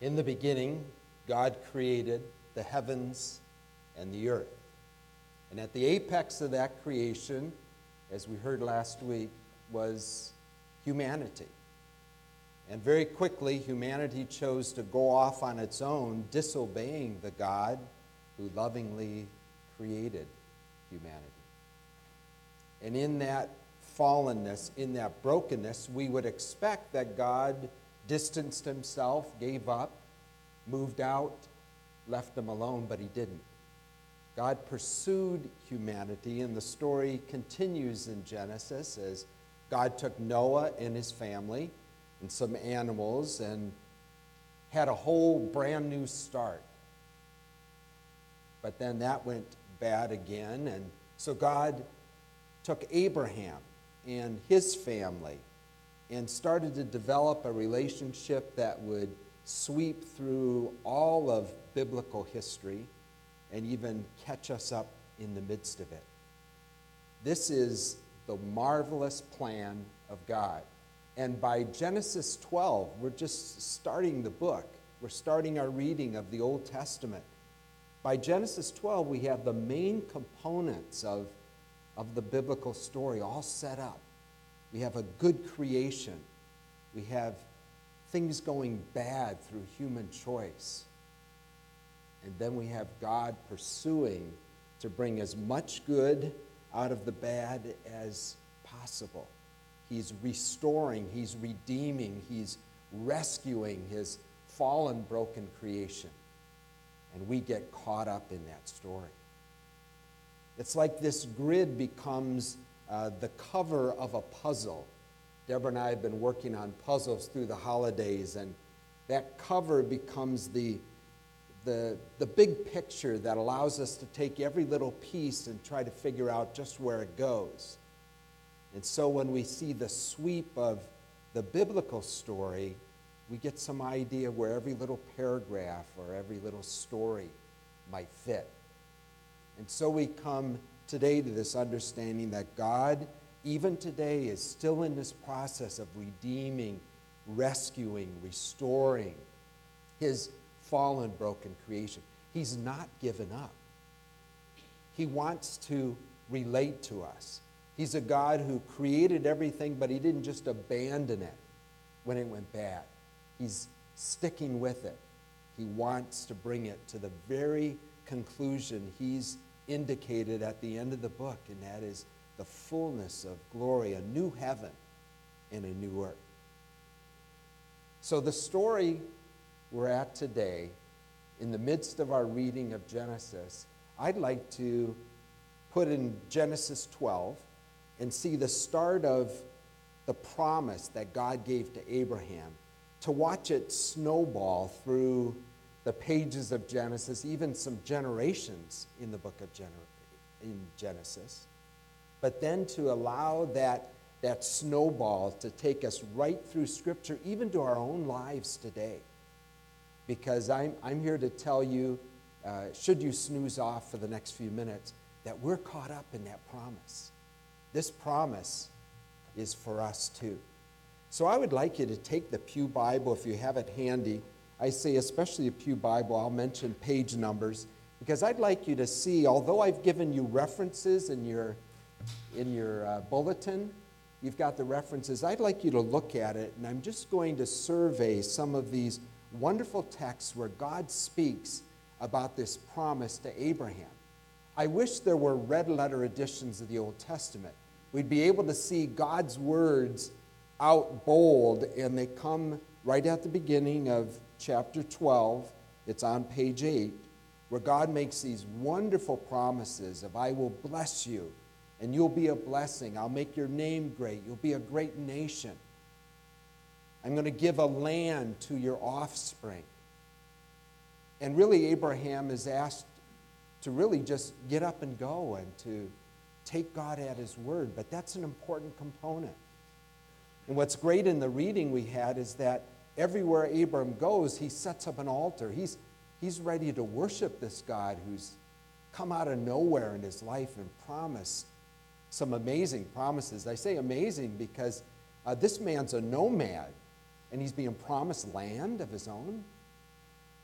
In the beginning, God created the heavens and the earth. And at the apex of that creation, as we heard last week, was humanity. And very quickly, humanity chose to go off on its own, disobeying the God who lovingly created humanity. And in that fallenness, in that brokenness, we would expect that God distanced himself, gave up, moved out, left them alone, but he didn't. God pursued humanity, and the story continues in Genesis as God took Noah and his family and some animals and had a whole brand new start. But then that went bad again, and so God took Abraham and his family and started to develop a relationship that would sweep through all of biblical history and even catch us up in the midst of it. This is the marvelous plan of God. And by Genesis 12, we're just starting the book. We're starting our reading of the Old Testament. By Genesis 12, we have the main components of, of the biblical story all set up. We have a good creation. We have things going bad through human choice. And then we have God pursuing to bring as much good out of the bad as possible. He's restoring, He's redeeming, He's rescuing His fallen, broken creation. And we get caught up in that story. It's like this grid becomes uh, the cover of a puzzle. Deborah and I have been working on puzzles through the holidays, and that cover becomes the, the, the big picture that allows us to take every little piece and try to figure out just where it goes. And so when we see the sweep of the biblical story, we get some idea where every little paragraph or every little story might fit. And so we come today to this understanding that God, even today, is still in this process of redeeming, rescuing, restoring his fallen, broken creation. He's not given up. He wants to relate to us. He's a God who created everything, but he didn't just abandon it when it went bad. He's sticking with it. He wants to bring it to the very conclusion he's indicated at the end of the book, and that is the fullness of glory, a new heaven and a new earth. So, the story we're at today, in the midst of our reading of Genesis, I'd like to put in Genesis 12 and see the start of the promise that God gave to Abraham, to watch it snowball through the pages of Genesis, even some generations in the book of Gen- in Genesis, but then to allow that, that snowball to take us right through Scripture, even to our own lives today. Because I'm, I'm here to tell you, uh, should you snooze off for the next few minutes, that we're caught up in that promise. This promise is for us too. So I would like you to take the Pew Bible if you have it handy I say, especially a Pew Bible, I'll mention page numbers because I'd like you to see, although I've given you references in your, in your uh, bulletin, you've got the references, I'd like you to look at it, and I'm just going to survey some of these wonderful texts where God speaks about this promise to Abraham. I wish there were red letter editions of the Old Testament. We'd be able to see God's words out bold, and they come right at the beginning of chapter 12, it's on page 8, where God makes these wonderful promises of, I will bless you and you'll be a blessing. I'll make your name great. You'll be a great nation. I'm going to give a land to your offspring. And really, Abraham is asked to really just get up and go and to take God at his word. But that's an important component. And what's great in the reading we had is that everywhere Abram goes, he sets up an altar. He's, he's ready to worship this God who's come out of nowhere in his life and promised some amazing promises. I say amazing because uh, this man's a nomad and he's being promised land of his own.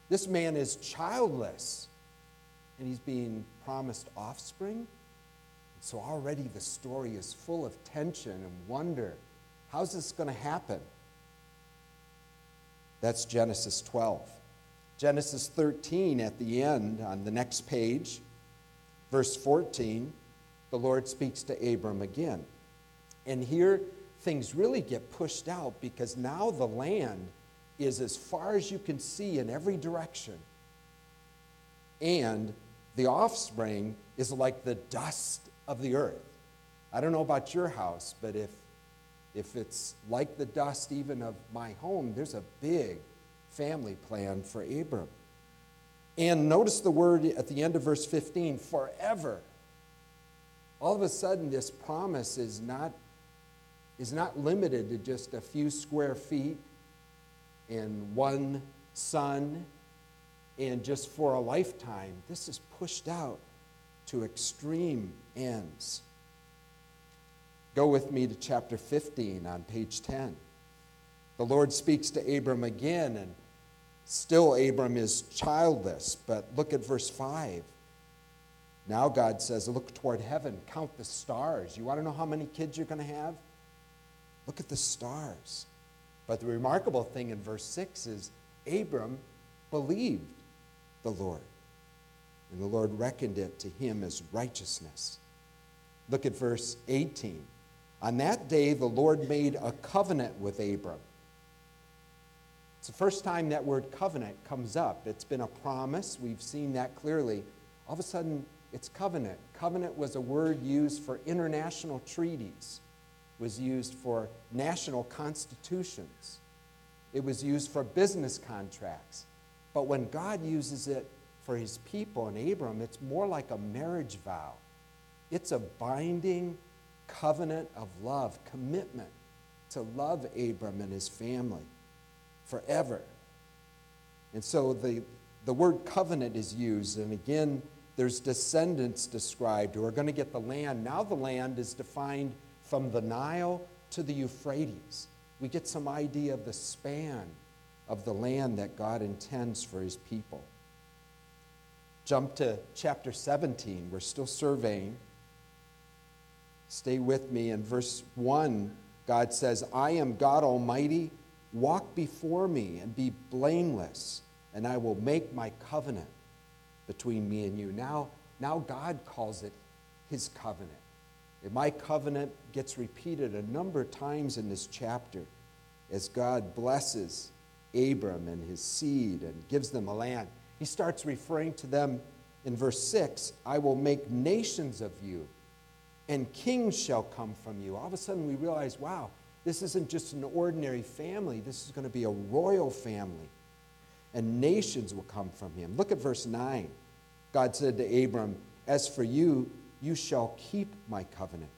This man is childless, and he's being promised offspring. So already the story is full of tension and wonder. How's this going to happen? That's Genesis 12. Genesis 13 at the end on the next page, verse 14, the Lord speaks to Abram again. And here things really get pushed out because now the land is as far as you can see in every direction. And the offspring is like the dust of the earth. I don't know about your house, but if, if it's like the dust even of my home, there's a big family plan for Abram. And notice the word at the end of verse 15 forever. All of a sudden, this promise is not, is not limited to just a few square feet and one son and just for a lifetime. This is pushed out to extreme ends. Go with me to chapter 15 on page 10. The Lord speaks to Abram again, and still Abram is childless. But look at verse 5. Now God says, Look toward heaven, count the stars. You want to know how many kids you're going to have? Look at the stars. But the remarkable thing in verse 6 is Abram believed the Lord and the Lord reckoned it to him as righteousness. Look at verse 18. On that day, the Lord made a covenant with Abram. It's the first time that word covenant comes up. It's been a promise. We've seen that clearly. All of a sudden, it's covenant. Covenant was a word used for international treaties, was used for national constitutions, it was used for business contracts. But when God uses it for his people and Abram, it's more like a marriage vow. It's a binding covenant of love, commitment to love Abram and his family forever. And so the, the word covenant is used, and again, there's descendants described who are going to get the land. Now the land is defined from the Nile to the Euphrates. We get some idea of the span of the land that God intends for his people. Jump to chapter 17. We're still surveying. Stay with me. In verse 1, God says, I am God Almighty. Walk before me and be blameless, and I will make my covenant between me and you. Now, now God calls it his covenant. And my covenant gets repeated a number of times in this chapter as God blesses Abram and his seed and gives them a land he starts referring to them in verse 6 I will make nations of you, and kings shall come from you. All of a sudden, we realize, wow, this isn't just an ordinary family, this is going to be a royal family, and nations will come from him. Look at verse 9. God said to Abram, As for you, you shall keep my covenant,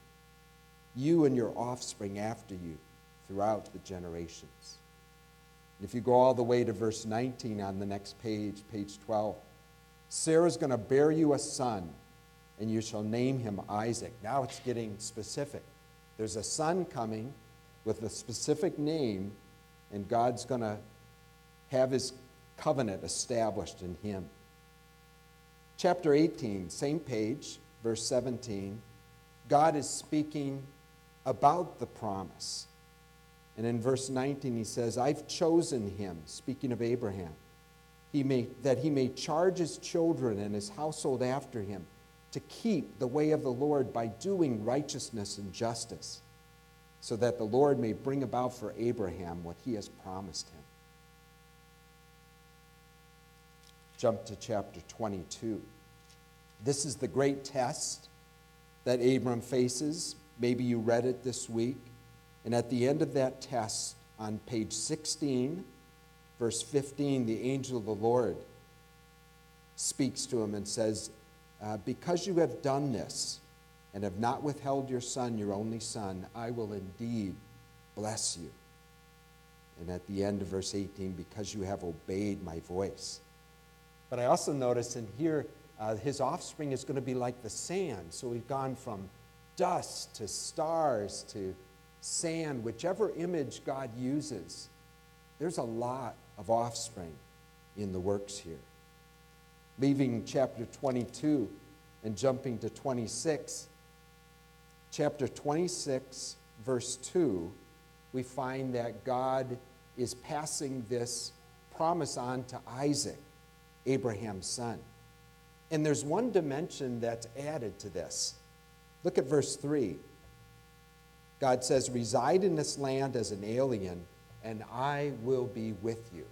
you and your offspring after you throughout the generations. If you go all the way to verse 19 on the next page, page 12, Sarah's going to bear you a son, and you shall name him Isaac. Now it's getting specific. There's a son coming with a specific name, and God's going to have his covenant established in him. Chapter 18, same page, verse 17. God is speaking about the promise. And in verse 19, he says, I've chosen him, speaking of Abraham, he may, that he may charge his children and his household after him to keep the way of the Lord by doing righteousness and justice, so that the Lord may bring about for Abraham what he has promised him. Jump to chapter 22. This is the great test that Abram faces. Maybe you read it this week. And at the end of that test, on page 16, verse 15, the angel of the Lord speaks to him and says, uh, Because you have done this and have not withheld your son, your only son, I will indeed bless you. And at the end of verse 18, because you have obeyed my voice. But I also notice in here, uh, his offspring is going to be like the sand. So we've gone from dust to stars to sand, whichever image God uses, there's a lot of offspring in the works here. Leaving chapter 22 and jumping to 26, chapter 26, verse 2, we find that God is passing this promise on to Isaac, Abraham's son. And there's one dimension that's added to this. Look at verse 3. God says, Reside in this land as an alien, and I will be with you.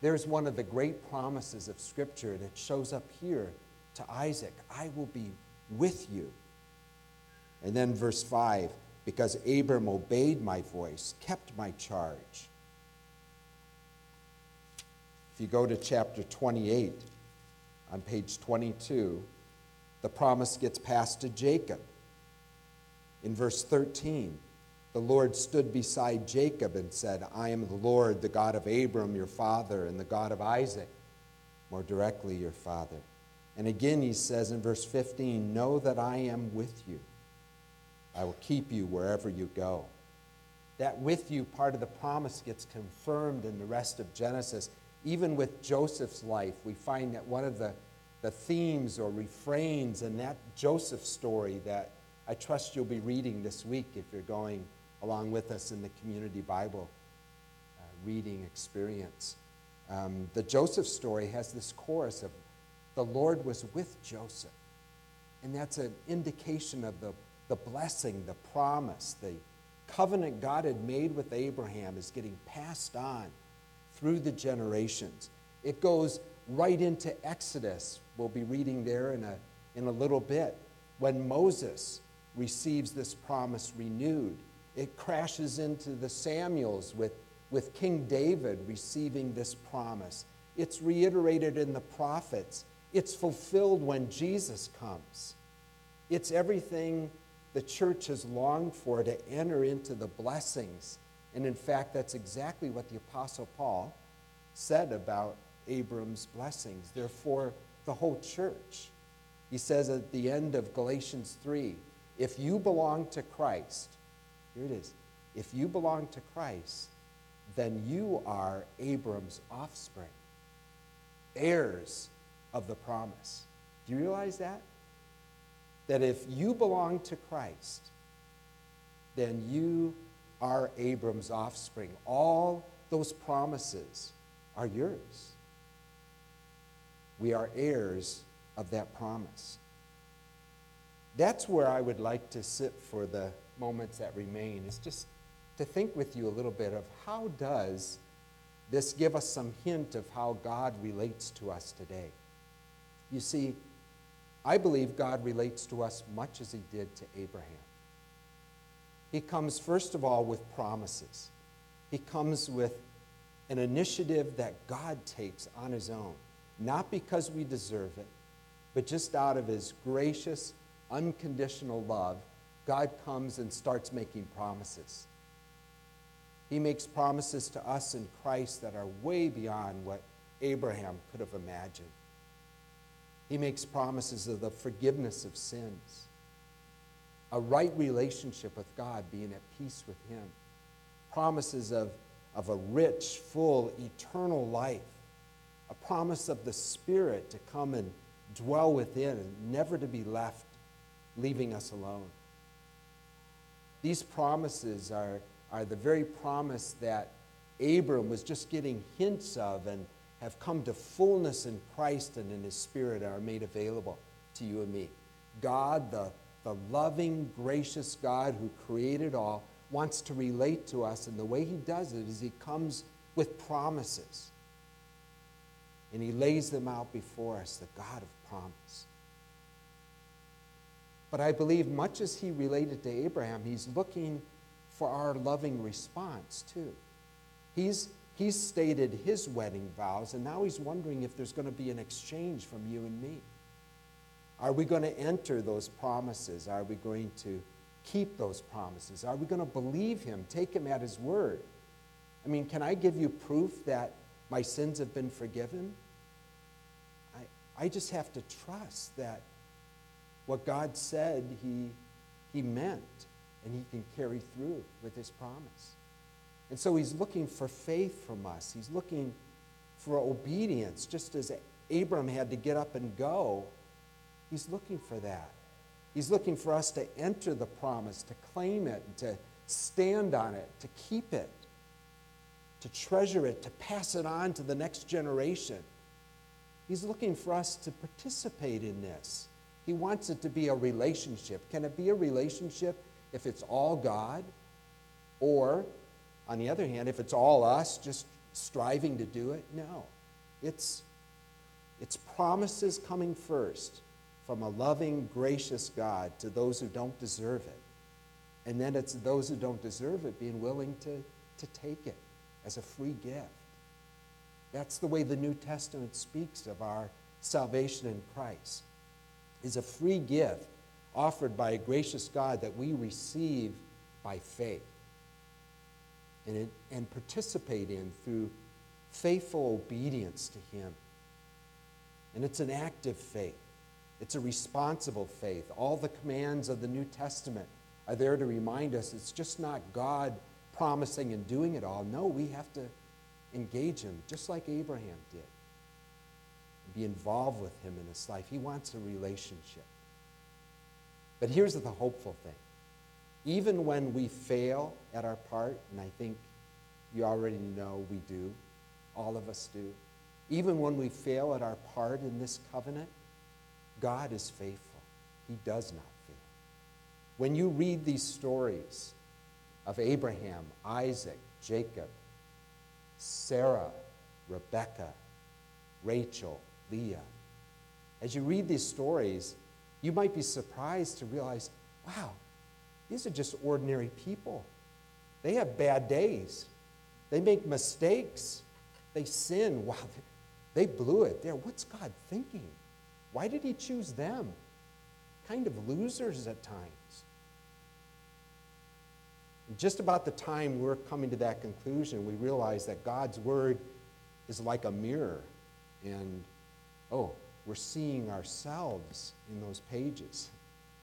There's one of the great promises of Scripture that shows up here to Isaac I will be with you. And then verse 5 because Abram obeyed my voice, kept my charge. If you go to chapter 28, on page 22, the promise gets passed to Jacob. In verse 13, the Lord stood beside Jacob and said, I am the Lord, the God of Abram, your father, and the God of Isaac, more directly, your father. And again, he says in verse 15, Know that I am with you. I will keep you wherever you go. That with you part of the promise gets confirmed in the rest of Genesis. Even with Joseph's life, we find that one of the, the themes or refrains in that Joseph story that I trust you'll be reading this week if you're going along with us in the community Bible uh, reading experience. Um, the Joseph story has this chorus of the Lord was with Joseph. And that's an indication of the the blessing, the promise, the covenant God had made with Abraham is getting passed on through the generations. It goes right into Exodus. We'll be reading there in a, in a little bit. When Moses receives this promise renewed, it crashes into the Samuels with, with King David receiving this promise. It's reiterated in the prophets. It's fulfilled when Jesus comes. It's everything the church has longed for to enter into the blessings. And in fact, that's exactly what the Apostle Paul said about Abram's blessings. Therefore, the whole church. He says at the end of Galatians 3 if you belong to Christ, here it is, if you belong to Christ, then you are Abram's offspring, heirs of the promise. Do you realize that? that if you belong to Christ, then you are Abram's offspring. All those promises are yours. We are heirs of that promise. That's where I would like to sit for the moments that remain, is just to think with you a little bit of how does this give us some hint of how God relates to us today. You see, I believe God relates to us much as he did to Abraham. He comes, first of all, with promises. He comes with an initiative that God takes on his own, not because we deserve it, but just out of his gracious, unconditional love. God comes and starts making promises. He makes promises to us in Christ that are way beyond what Abraham could have imagined. He makes promises of the forgiveness of sins, a right relationship with God, being at peace with Him, promises of, of a rich, full, eternal life, a promise of the Spirit to come and dwell within and never to be left leaving us alone. These promises are, are the very promise that Abram was just getting hints of and have come to fullness in Christ and in His Spirit are made available to you and me. God, the, the loving, gracious God who created all, wants to relate to us, and the way He does it is He comes with promises. And He lays them out before us, the God of promise. But I believe, much as He related to Abraham, He's looking for our loving response too. He's He's stated his wedding vows, and now he's wondering if there's going to be an exchange from you and me. Are we going to enter those promises? Are we going to keep those promises? Are we going to believe him, take him at his word? I mean, can I give you proof that my sins have been forgiven? I, I just have to trust that what God said he, he meant, and he can carry through with his promise. And so he's looking for faith from us. He's looking for obedience, just as Abram had to get up and go. He's looking for that. He's looking for us to enter the promise, to claim it, to stand on it, to keep it, to treasure it, to pass it on to the next generation. He's looking for us to participate in this. He wants it to be a relationship. Can it be a relationship if it's all God? Or, on the other hand, if it's all us just striving to do it? No. It's, it's promises coming first from a loving, gracious God to those who don't deserve it. And then it's those who don't deserve it being willing to, to take it as a free gift. That's the way the New Testament speaks of our salvation in Christ. Is a free gift offered by a gracious God that we receive by faith and, and participate in through faithful obedience to Him. And it's an active faith, it's a responsible faith. All the commands of the New Testament are there to remind us it's just not God promising and doing it all. No, we have to engage Him just like Abraham did. Be involved with Him in his life. He wants a relationship. But here's the hopeful thing even when we fail at our part, and I think you already know we do, all of us do, even when we fail at our part in this covenant, God is faithful. He does not fail. When you read these stories of Abraham, Isaac, Jacob, Sarah, Rebecca, Rachel, Leah, as you read these stories, you might be surprised to realize, wow, these are just ordinary people. They have bad days. They make mistakes. They sin. Wow, they blew it there. What's God thinking? Why did He choose them? Kind of losers at times. Just about the time we're coming to that conclusion, we realize that God's Word is like a mirror. And, oh, we're seeing ourselves in those pages.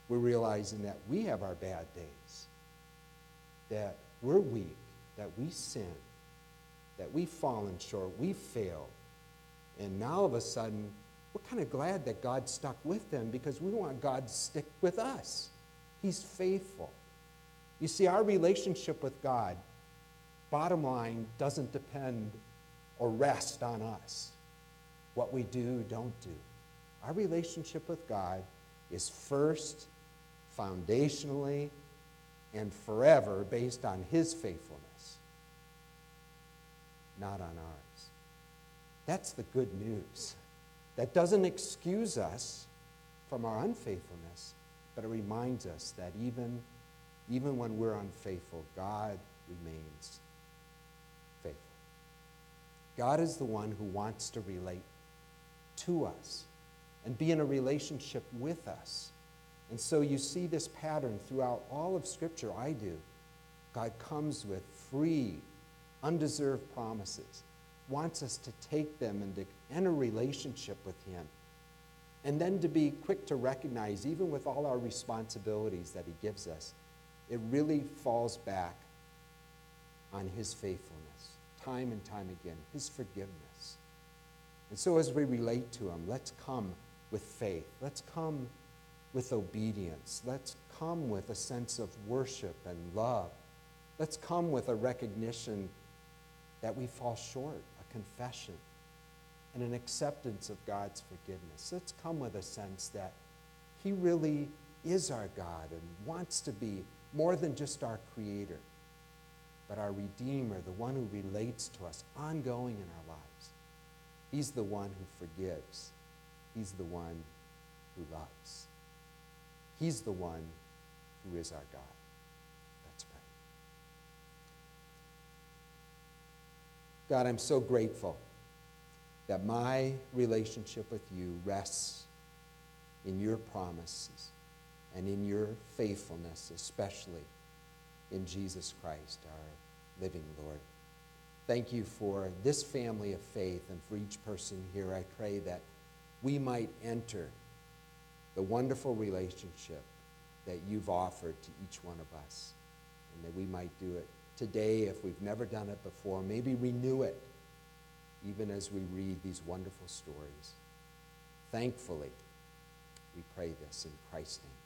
We're realizing that we have our bad days, that we're weak, that we sin, that we've fallen short, we've failed. And now all of a sudden, we're kind of glad that God stuck with them because we want God to stick with us. He's faithful. You see, our relationship with God, bottom line, doesn't depend or rest on us. What we do, don't do. Our relationship with God is first, foundationally, and forever based on His faithfulness, not on ours. That's the good news. That doesn't excuse us from our unfaithfulness, but it reminds us that even, even when we're unfaithful, God remains faithful. God is the one who wants to relate to us and be in a relationship with us. And so you see this pattern throughout all of Scripture. I do. God comes with free, undeserved promises, wants us to take them and to enter relationship with Him. And then to be quick to recognize, even with all our responsibilities that He gives us, it really falls back on His faithfulness, time and time again, His forgiveness. And so as we relate to Him, let's come with faith. Let's come with obedience. Let's come with a sense of worship and love. Let's come with a recognition that we fall short, a confession, and an acceptance of God's forgiveness. Let's come with a sense that He really is our God and wants to be more than just our Creator, but our Redeemer, the one who relates to us ongoing in our lives. He's the one who forgives. He's the one who loves. He's the one who is our God. Let's pray. God, I'm so grateful that my relationship with you rests in your promises and in your faithfulness, especially in Jesus Christ, our living Lord. Thank you for this family of faith and for each person here. I pray that we might enter the wonderful relationship that you've offered to each one of us, and that we might do it today if we've never done it before. Maybe renew it, even as we read these wonderful stories. Thankfully, we pray this in Christ's name.